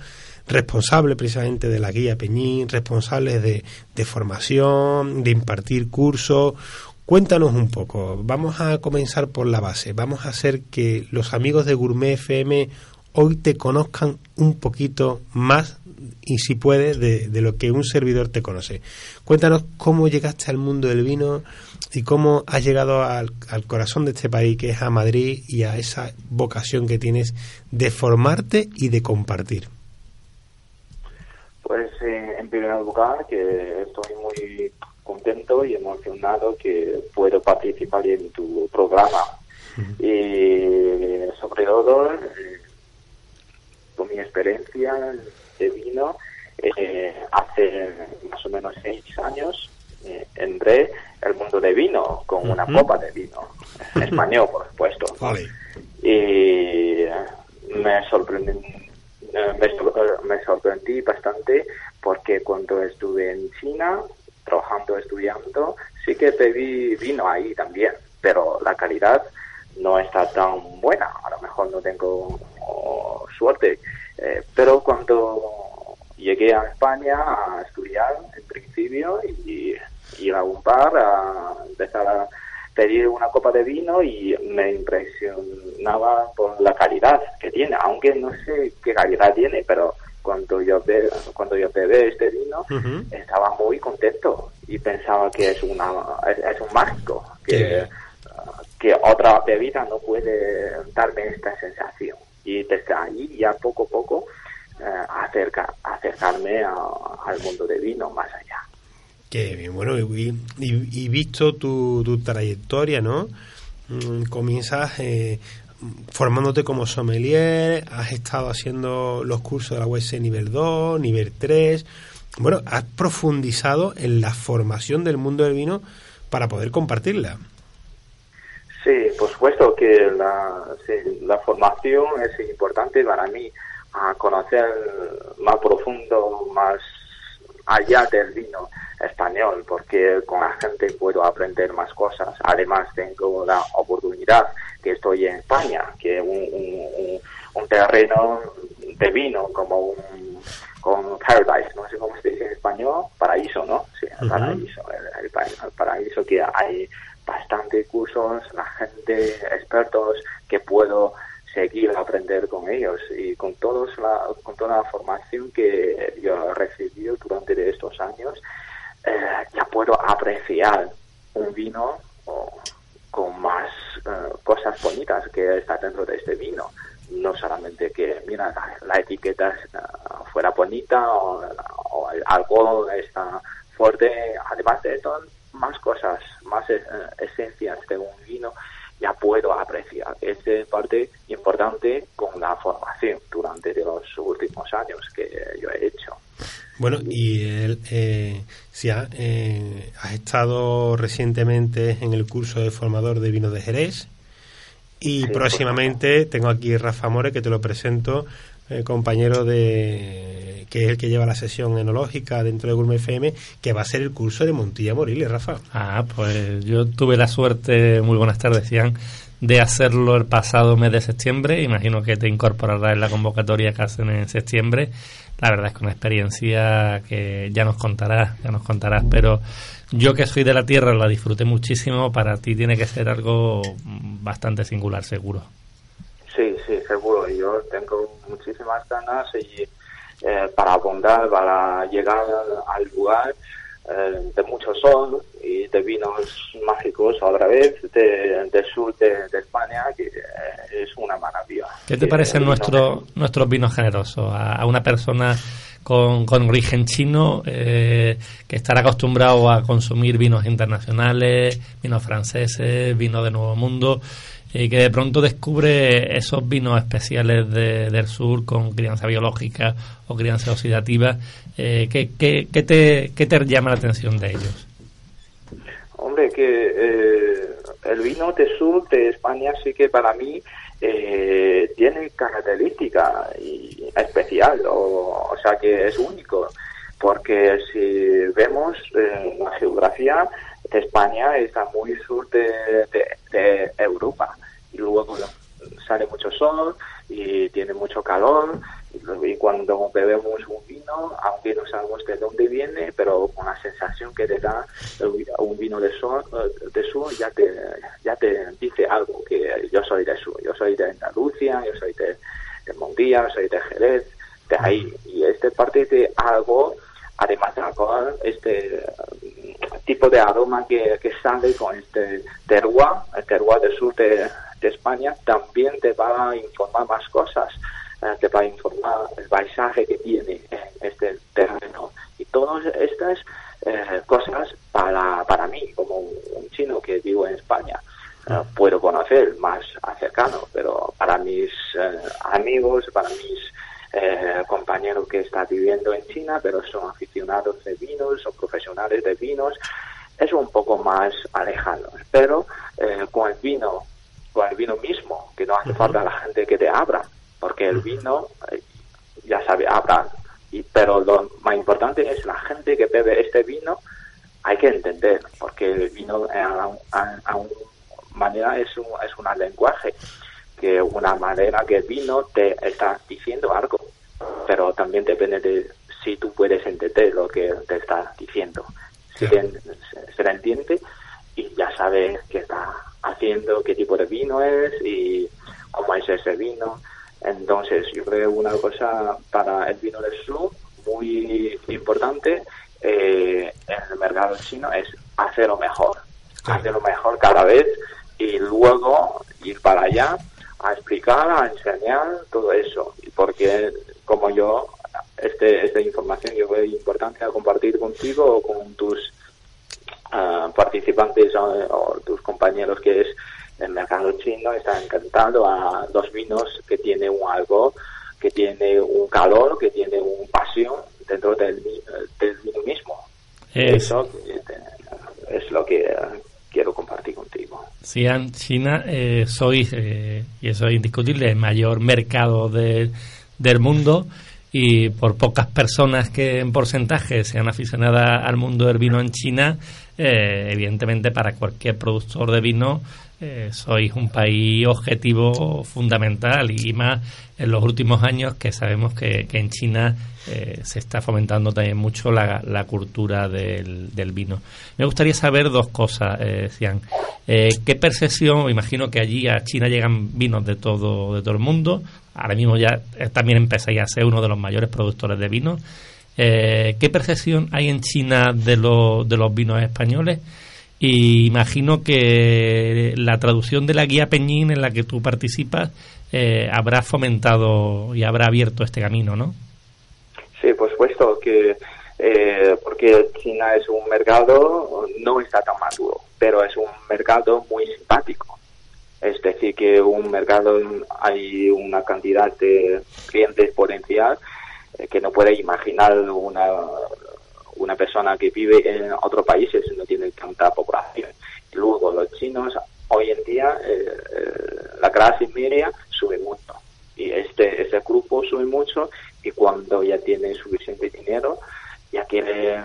responsable precisamente de la guía Peñín, responsable de, de formación, de impartir cursos. Cuéntanos un poco, vamos a comenzar por la base, vamos a hacer que los amigos de Gourmet FM hoy te conozcan un poquito más y si puedes de, de lo que un servidor te conoce. Cuéntanos cómo llegaste al mundo del vino y cómo has llegado al, al corazón de este país que es a Madrid y a esa vocación que tienes de formarte y de compartir. Pues eh, en primer lugar que estoy muy contento y emocionado que puedo participar en tu programa. Y sobre todo, eh, con mi experiencia de vino, eh, hace más o menos seis años eh, entré el mundo de vino con una copa de vino español, por supuesto. Vale. Y eh, me sorprendí, eh, me, sor- eh, me sorprendí bastante porque cuando estuve en China trabajando, estudiando, sí que bebí vino ahí también, pero la calidad no está tan buena. A lo mejor no tengo oh, suerte. Eh, pero cuando llegué a España a estudiar en principio y ir a un bar a empezar a pedir una copa de vino y me impresionaba por la calidad que tiene, aunque no sé qué calidad tiene, pero cuando yo be, cuando yo bebé este vino estaba muy contento y pensaba que es una es, es un mágico que ah, que otra bebida no puede darme esta sensación. Y desde ahí ya poco a poco eh, acerca, acercarme a- al mundo de vino más allá. Qué bien, bueno, y, visto tu, trayectoria, ¿no? Mm, Comienzas eh, formándote como sommelier, has estado haciendo los cursos de la UES nivel 2, nivel 3. Bueno, has profundizado en la formación del mundo del vino para poder compartirla. Sí, por supuesto que la, la formación es importante para mí a conocer más profundo, más allá del vino español, porque con la gente puedo aprender más cosas. Además, tengo la oportunidad que estoy en España, que un, un, un- terreno de vino, como un con paradise, no sé cómo se dice en español, paraíso, ¿no? Sí, el paraíso, el, el el paraíso que hay bastantes cursos, la gente, expertos que puedo seguir aprender con ellos y con todos la, con toda la formación que yo he recibido durante estos años eh, ya puedo apreciar un vino con más eh, cosas bonitas que está dentro de este vino. No solamente que mira la, la etiqueta eh, fuera bonita o, o alcohol está fuerte además de más cosas más eh, esencias de un vino ya puedo apreciar. Esa es parte importante con la formación durante de los últimos años que yo he hecho. Bueno, y el, eh, si ha- eh, has estado recientemente en el curso de formador de vinos de Jerez y Sí, próximamente tengo aquí Rafa More que te lo presento, eh, compañero de que es el que lleva la sesión enológica dentro de Gourmet FM, que va a ser el curso de Montilla Moriles, Rafa. Ah, pues yo tuve la suerte, muy buenas tardes, Cian, de hacerlo el pasado mes de septiembre. Imagino que te incorporarás en la convocatoria que hacen en septiembre. La verdad es que una experiencia que ya nos contarás, ya nos contarás, pero yo que soy de la tierra la disfruté muchísimo. Para ti tiene que ser algo bastante singular, seguro. Sí, sí, seguro. Yo tengo muchísimas ganas y eh, para abundar, para llegar al lugar eh, de mucho sol y de vinos mágicos otra vez de- del sur de, de España, que eh, es una maravilla. ¿Qué te Que parecen nuestros nuestros vinos generosos? A, a una persona con, con origen chino eh, que estará acostumbrado a consumir vinos internacionales, vinos franceses, vinos de Nuevo Mundo, y que de pronto descubre esos vinos especiales de- del sur con crianza biológica o crianza oxidativa. Eh, ¿qué, qué, qué te, ¿Qué te llama la atención de ellos? Hombre, que eh, el vino de sur de España sí que para mí eh, tiene característica y especial, o, o sea que es único, porque si vemos eh, la geografía España está muy sur de Europa y luego sale mucho sol y tiene mucho calor y, cuando bebemos un vino, aunque no sabemos de dónde viene, pero con la sensación que te da un vino de sur, eh, de sur ya te ya te dice algo que yo soy de sur, yo soy de Andalucía, yo soy de, de Mondía, yo soy de Jerez, de ahí. Y este parte de algo además de alcohol, este mm, tipo de aroma que, que sale con este terroir, el terroir del sur de España, también te va a informar más cosas, eh, te va a informar el paisaje que tiene en este terreno. Y todas estas eh, cosas para, para mí, como un chino que vivo en España, eh, puedo conocer más cercano, pero para mis eh, amigos, para mis eh, compañeros que están viviendo en China, pero son aficionados de vinos, son profesionales de vinos, es un poco más alejado. Pero eh, con el vino, con el vino mismo, que no hace falta la gente que te abra, porque el vino, eh, ya sabe, hablar. Y, pero lo más importante es la gente que bebe este vino, hay que entender, porque el vino eh, a, a- a un manera es un, es un lenguaje, que una manera que el vino te está diciendo algo, pero también depende de si tú puedes entender lo que te está diciendo. Si se, se le entiende y ya sabes qué está haciendo, qué tipo de vino es y cómo es ese vino. Entonces, yo creo una cosa para el vino del sur muy importante eh, en el mercado chino es hacerlo mejor, hacerlo mejor cada vez y luego ir para allá a explicar, a enseñar todo eso. Porque como yo, este, esta información yo veo importante a compartir contigo o con tus ah, participantes o, o tus compañeros que es el mercado chino está encantado a los vinos que tiene un algo que tiene un calor que tiene un pasión dentro del, del vino mismo. Es- eso eh, es lo que quiero compartir contigo. En China eh, sois, eh, y eso es indiscutible, el mayor mercado de- del mundo y por pocas personas que en porcentaje sean aficionadas al mundo del vino en China, eh, evidentemente para cualquier productor de vino eh, sois un país objetivo fundamental y más en los últimos años que sabemos que, que en China eh, se está fomentando también mucho la, la cultura del, del vino. Me gustaría saber dos cosas, eh, Cian. Eh, ¿Qué percepción, imagino que allí a China llegan vinos de todo, de todo el mundo, ahora mismo ya también empezáis a ser uno de los mayores productores de vino. ¿Qué percepción hay en China de, los de los vinos españoles? Y imagino que la traducción de la guía Peñín en la que tú participas eh, habrá fomentado y habrá abierto este camino, ¿no? Sí, por supuesto que eh, porque China es un mercado no está tan maduro, pero es un mercado muy simpático. Es decir, que un mercado hay una cantidad de clientes potencial eh, que no puede imaginar una una persona que vive en otros países no tiene tanta población. Luego los chinos hoy en día eh, eh, la clase media sube mucho y este ese grupo sube mucho y cuando ya tiene suficiente dinero ya quiere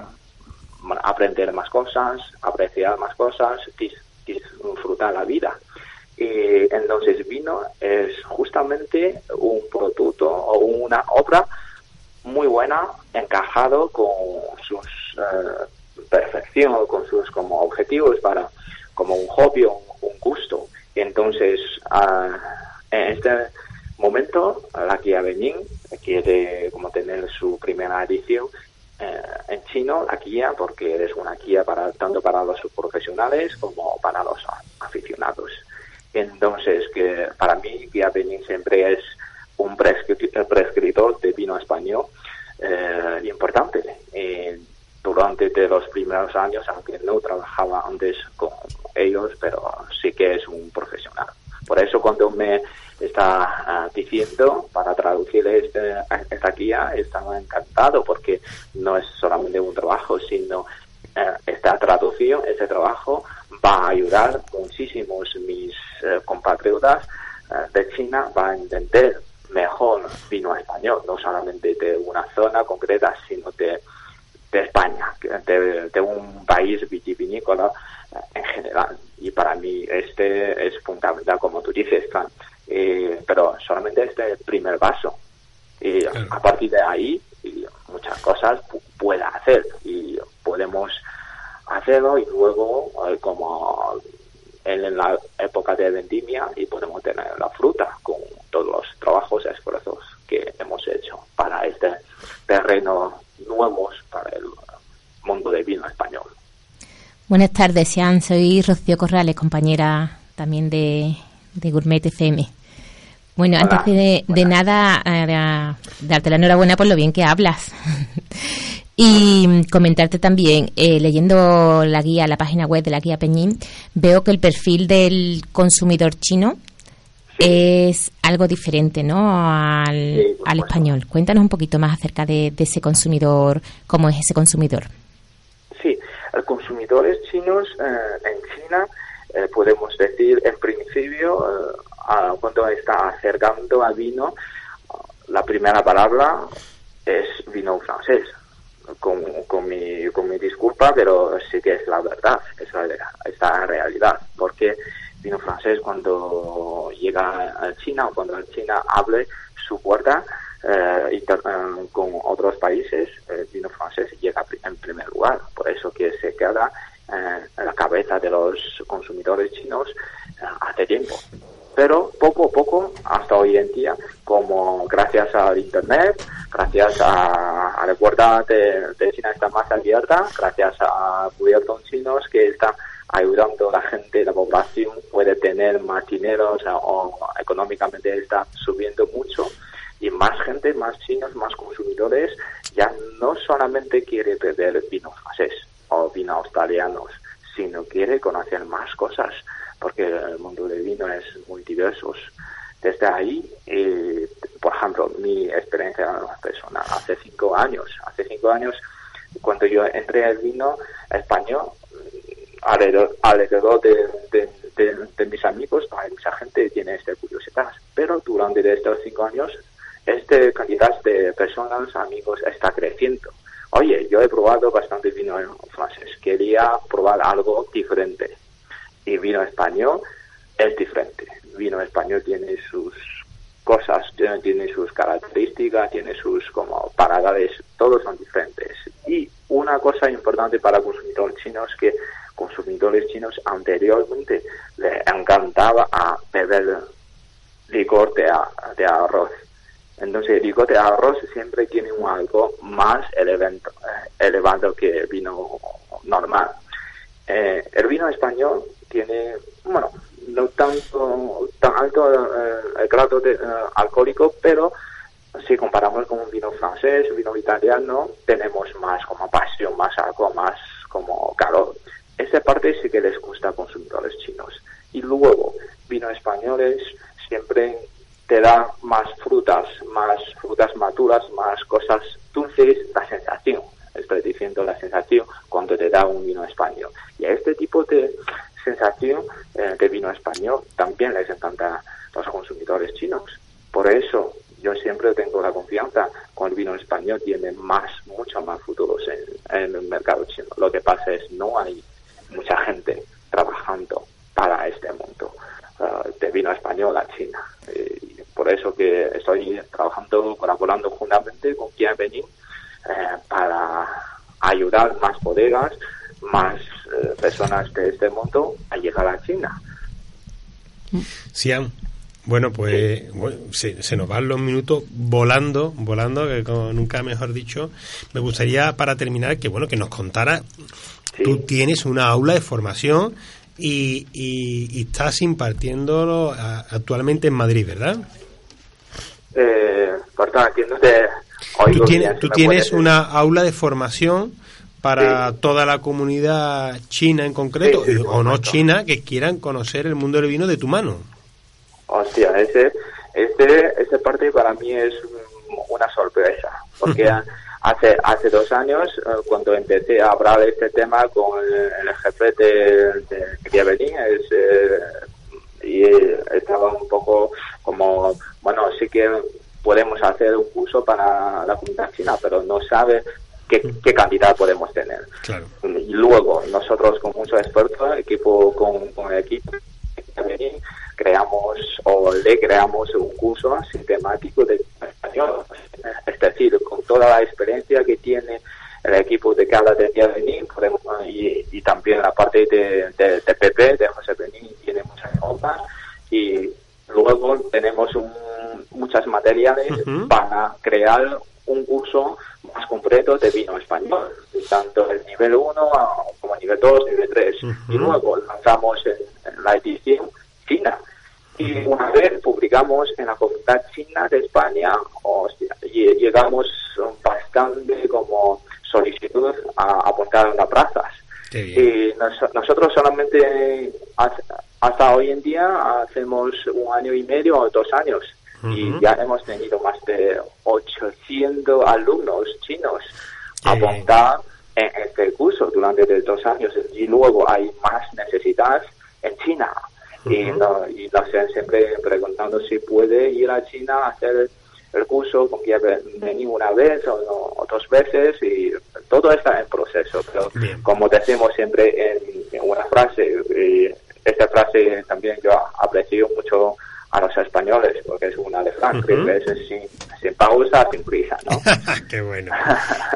aprender más cosas, apreciar más cosas, dis- disfrutar la vida. Y entonces vino es justamente un producto o una obra muy buena, encajado con sus eh, perfección, con sus como objetivos para como un hobby o un, gusto. Entonces ah, en este momento la guía Benin quiere como tener su primera edición eh, en chino la guía porque es una guía para tanto para los profesionales como para los aficionados. Entonces que para mí guía Benin siempre es un prescri- prescriptor de vino español eh, importante. Eh, durante los primeros años, aunque no trabajaba antes con ellos, pero sí que es un profesional. Por eso cuando me está ah, diciendo para traducir este, esta guía, estaba encantado porque no es solamente un trabajo, sino eh, esta traducción, este trabajo va a ayudar muchísimos mis eh, compatriotas de China, va a entender mejor vino español, no solamente de una zona concreta, sino de, de España, de, de un país vitivinícola eh, en general. Y para mí este es fundamental, como tú dices, Fran. Eh, pero solamente este primer paso. Y a partir de ahí, y muchas cosas pu- pueda hacer y podemos hacerlo y luego, eh, como en, la época de vendimia, y podemos tener la fruta con todos los trabajos esfuerzos que hemos hecho para este terreno nuevos para el mundo del vino español. Buenas tardes, Sean. Soy Rocío Corrales, compañera también de, de Gourmet FM. Bueno, Hola. antes de, de nada, eh, darte la enhorabuena por lo bien que hablas. Y comentarte también, eh, leyendo la guía, la página web de la guía Peñín, veo que el perfil del consumidor chino es algo diferente, ¿no? Al, al español. Cuéntanos un poquito más acerca de, de ese consumidor, cómo es ese consumidor. Sí, el consumidores chinos eh, en China, eh, podemos decir, en principio, eh, a- cuando está acercando al vino, la primera palabra es vino francés. Con, con, mi, con mi disculpa, pero sí que es la verdad, es la, es la realidad. Porque vino francés cuando llega a China o cuando China abre su puerta eh, eh, con otros países, el vino francés llega en primer lugar. Por eso que se queda eh, en la cabeza de los consumidores chinos eh, hace tiempo. Pero poco a poco, hasta hoy en día, como gracias al Internet, gracias a, la puerta de, de China está más abierta, gracias a gobiernos chinos que están ayudando a la gente, la población puede tener más dinero o económicamente está subiendo mucho y más gente, más chinos, más consumidores ya no solamente quiere beber vino francés o vino australianos, sino quiere conocer más cosas porque el mundo del vino es muy diverso. Desde ahí, eh, por ejemplo, mi experiencia personal, hace cinco años, hace cinco años, cuando yo entré al vino español, alrededor, alrededor de, de, mis amigos, hay mucha gente que tiene esta curiosidad, pero durante estos cinco años, este cantidad de personas, amigos, está creciendo. Oye, yo he probado bastante vino francés, quería probar algo diferente. Y vino español es diferente. Vino español tiene sus cosas, tiene, sus características, tiene sus como paladades, todos son diferentes. Y una cosa importante para consumidores chinos que consumidores chinos anteriormente le encantaba a beber licor de, de arroz. Entonces, el licor de arroz siempre tiene un algo más elevento- eh, elevado que el vino normal. Eh, el vino español tiene, bueno, no tanto tan alto eh, el grado de, eh, alcohólico, pero si comparamos con un vino francés, un vino italiano, tenemos más como pasión, más algo, más como calor. Esa parte sí que les gusta a consumidores chinos. Y luego, vinos españoles siempre te da más frutas, más frutas maduras, más cosas dulces, la sensación. Estoy diciendo la sensación cuando te da un vino español. Y a este tipo de sensación eh, de vino español también les encanta a los consumidores chinos. Por eso yo siempre tengo la confianza con el vino español tiene más, mucho más futuros en, el mercado chino. Lo que pasa es no hay mucha gente trabajando para este mundo uh, de vino español a China. Eh, por eso que estoy trabajando, colaborando juntamente con Quien Benin eh, para ayudar más bodegas, más eh, personas de este mundo a llegar a China. Sian. Bueno, pues bueno, se, se nos van los minutos volando, volando, que como nunca mejor dicho. Me gustaría, para terminar, que bueno que nos contara. Tú tienes una aula de formación y, y- y estás impartiéndolo a- actualmente en Madrid, ¿verdad? Eh, perdón, aquí no te Tú tienes, bien, tú una aula de formación para toda la comunidad china en concreto, Sí, sí, o no china, que quieran conocer el mundo del vino de tu mano. Hostia, ese, este, ese parte para mí es una sorpresa, porque hace hace dos años, eh, cuando empecé a hablar de este tema con el, el jefe de, de es, eh, y estaba un poco como, bueno, sí que podemos hacer un curso para la comunidad china, pero no sabe qué, qué cantidad podemos tener. Claro. Y luego, nosotros con muchos expertos, equipo con, con el equipo creamos o le creamos un curso sistemático de español. Es decir, con toda la experiencia que tiene el equipo de cada de podemos, y, y también la parte de, de, de PP, de José Benin, tiene muchas notas. Y luego tenemos un- muchas materiales Ujú. para crear un curso más completo de vino español, tanto el nivel 1 como el nivel 2, nivel 3. Y luego lanzamos en, en la edición china. Y una vez publicamos en la comunidad china de España, llegamos bastante como solicitud a apuntar en las plazas. Y nos- nosotros solamente hasta, hasta hoy en día hacemos un año y medio o dos años y ya hemos tenido más de 800 alumnos chinos apuntar en este curso. Durante dos años y luego hay más necesidades en China. Y, no, y nos están siempre preguntando si puede ir a China a hacer el curso, con que venir una vez o, no- o dos veces y todo está en proceso. Pero como decimos siempre en, en una frase, y esta frase también yo aprecio mucho a los españoles porque es una de Frank, Ujú. que es sin, sin pausa, sin prisa, ¿no? Qué bueno.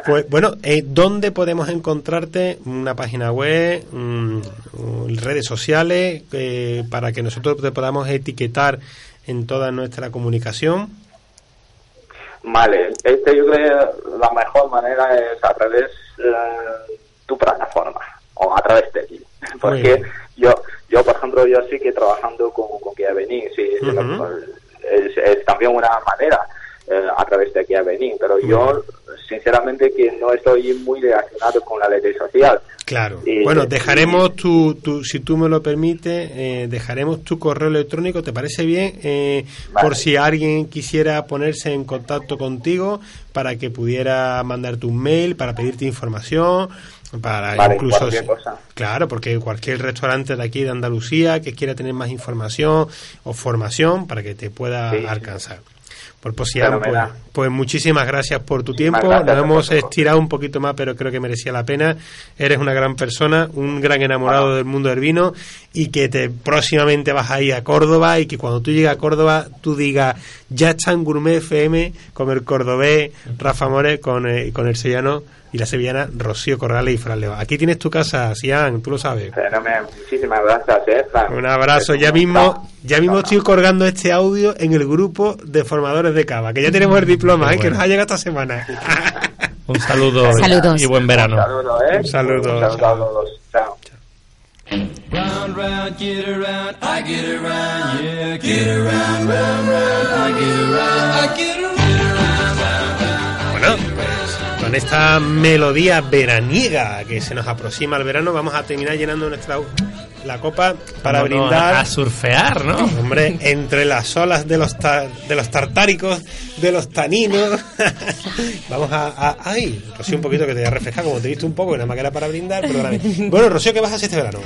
Pues bueno, eh, ¿dónde podemos encontrarte? Una página web, mm, mm, redes sociales, eh, para que nosotros te podamos etiquetar en toda nuestra comunicación. Vale, este yo creo que la mejor manera es a través de tu plataforma o a través de ti. Porque. Yo, yo por ejemplo, yo sí que trabajando con, con Kia Venir, sí, es también una manera eh, a través de Kia Venir, pero yo sinceramente que no estoy muy relacionado con la ley social. Claro. Y- bueno, dejaremos tu, tu, si tú me lo permites, eh, dejaremos tu correo electrónico, ¿te parece bien? Eh, Por si alguien quisiera ponerse en contacto contigo para que pudiera mandarte un mail, para pedirte información, para Vale, incluso... cosa. Claro, porque cualquier restaurante de aquí de Andalucía que quiera tener más información o formación para que te pueda Sí, sí. Por pues, pues muchísimas gracias por tu tiempo. Nos hemos estirado un poquito más, pero creo que merecía la pena. Eres una gran persona, un gran enamorado del mundo del vino y que te próximamente vas a ir a Córdoba y que cuando tú llegues a Córdoba tú digas, ya está en Gourmet FM con el cordobés Rafa More, con, eh, con el sevillano y la sevillana Rocío Corrales y Fran Leva. Aquí tienes tu casa, Sian, tú lo sabes. Fenomenal. Muchísimas gracias, eh, Fran. Un abrazo. Ya mismo, ya mismo estoy colgando este audio en el grupo de formadores de cava, que ya tenemos el diploma, ¿eh? que nos ha llegado esta semana. Un saludo Saludos. y buen verano. Un saludo, ¿eh? Un saludo, Un saludo chao. a todos. Chao. Round, round, get around, I get around, yeah, get around, round, round, I get around, I get around. Con esta melodía veraniega que se nos aproxima el verano, vamos a terminar llenando nuestra la copa para brindar. A, a surfear, ¿no? Hombre, entre las olas de los ta- de los tartáricos, de los taninos. Vamos a, a- Ay, Rocío, un poquito que te voy a refrescar, como te he visto un poco, que nada más que era para brindar, perdóname. Bueno, Rocío, ¿qué vas a hacer este verano?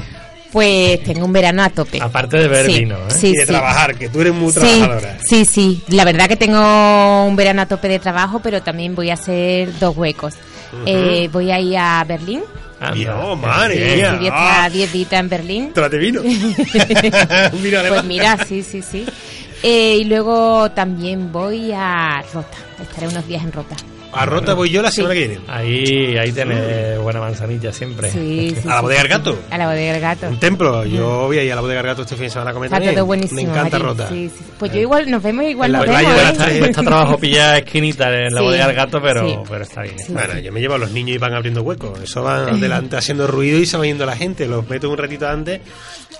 Pues tengo un verano a tope. Aparte de beber Sí, vino, ¿eh? sí, y de sí. trabajar, que tú eres muy Sí, trabajadora. sí, sí. La verdad que tengo un verano a tope de trabajo, pero también voy a hacer dos huecos. Eh, voy a ir a Berlín. Qué madre mía. Sí, voy a Ah. estar 10 días en Berlín. Trate vino. mira, Pues mira, sí, sí, sí. Eh, y luego también voy a Rota. Estaré unos días en Rota. A Rota voy yo la semana que viene. Ahí, ahí tenés buena manzanilla siempre. Sí, sí, A la bodega del gato. A la bodega del gato. Un templo. Yo voy a ir a la bodega del gato este fin de semana a comer Está también. todo buenísimo. Me encanta. Rota. Sí, sí. Pues yo igual, nos vemos igual, En la nos vemos. ¿eh? Cuesta trabajo pillar esquinita en la Sí. bodega del gato, pero, Sí. pero está bien. Sí. Bueno, yo me llevo a los niños y van abriendo huecos. Eso van adelante haciendo ruido y se va yendo la gente. Los meto un ratito antes.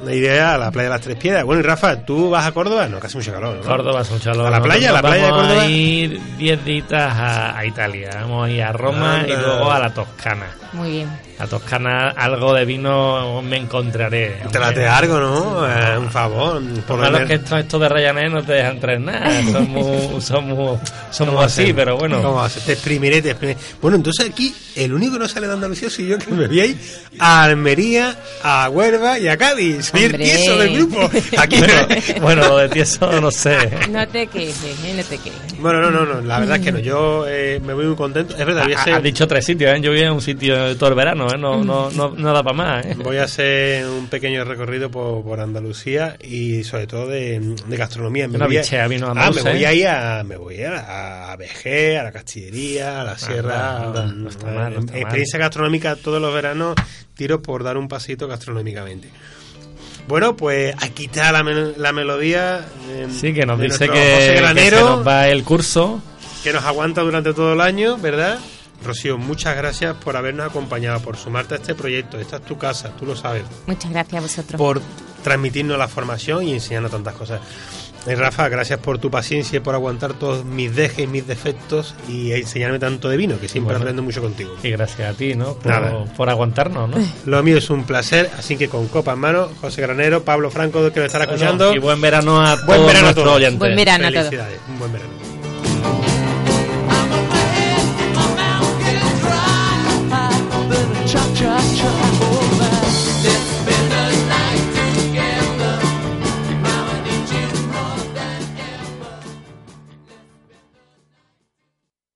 La idea a la playa de las Tres Piedras. Bueno, y Rafa, ¿tú vas a Córdoba? No, casi mucho calor. ¿no? Córdoba es un chalo. ¿A la playa? ¿A la playa de Vamos Córdoba? a ir 10 días a, a Italia. Vamos a ir a Roma y luego a la Toscana. Muy bien. La Toscana, algo de vino me encontraré. Te la te algo, ¿no? Eh, un favor. Por lo los menos- que estos, estos de Ryanair no te dejan traer nada. Somos, somos, somos así, pero bueno. ¿Cómo? Te exprimiré, te exprimiré. Bueno, entonces aquí el único que no sale de Andalucía soy yo que me voy a ir a Almería, a Huelva y a Cádiz. Soy el tieso del grupo. Aquí Bueno, bueno, lo de tieso no sé. No te quejes, ¿eh? no te quejes. Bueno, no, no, no, la verdad es que no. Yo eh, me voy muy contento. Es verdad, Ha- Has dicho tres sitios, ¿eh? Yo voy a un sitio todo el verano, ¿eh? No, no, no, no da para más, ¿eh? voy a hacer un pequeño recorrido por, por Andalucía y sobre todo de, de gastronomía. Me Una voy a- vino ah, andaluz, me voy ¿eh? a ir a, me voy a, a a la Castillería, a la Sierra. anda, no está mal, no está mal. experiencia gastronómica todos los veranos, tiro por dar un pasito gastronómicamente. Bueno, pues aquí está la, mel- la melodía. eh, Sí, que nos dice que, se nos va el curso. que nos aguanta durante todo el año, ¿verdad? Rocío, muchas gracias por habernos acompañado, por sumarte a este proyecto. Esta es tu casa, tú lo sabes. Muchas gracias a vosotros. Por transmitirnos la formación y enseñarnos tantas cosas. Y Rafa, gracias por tu paciencia y por aguantar todos mis dejes y mis defectos y enseñarme tanto de vino, que siempre Bueno. aprendo mucho contigo. Y gracias a ti, ¿no? Nada. Por, por aguantarnos, ¿no? Lo mío es un placer, así que con copa en mano, José Granero, Pablo Franco, que lo estará escuchando. Bueno, y buen verano a Buen todos verano a todos. oyentes. Buen verano a todos. Felicidades, un buen verano.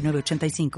906985.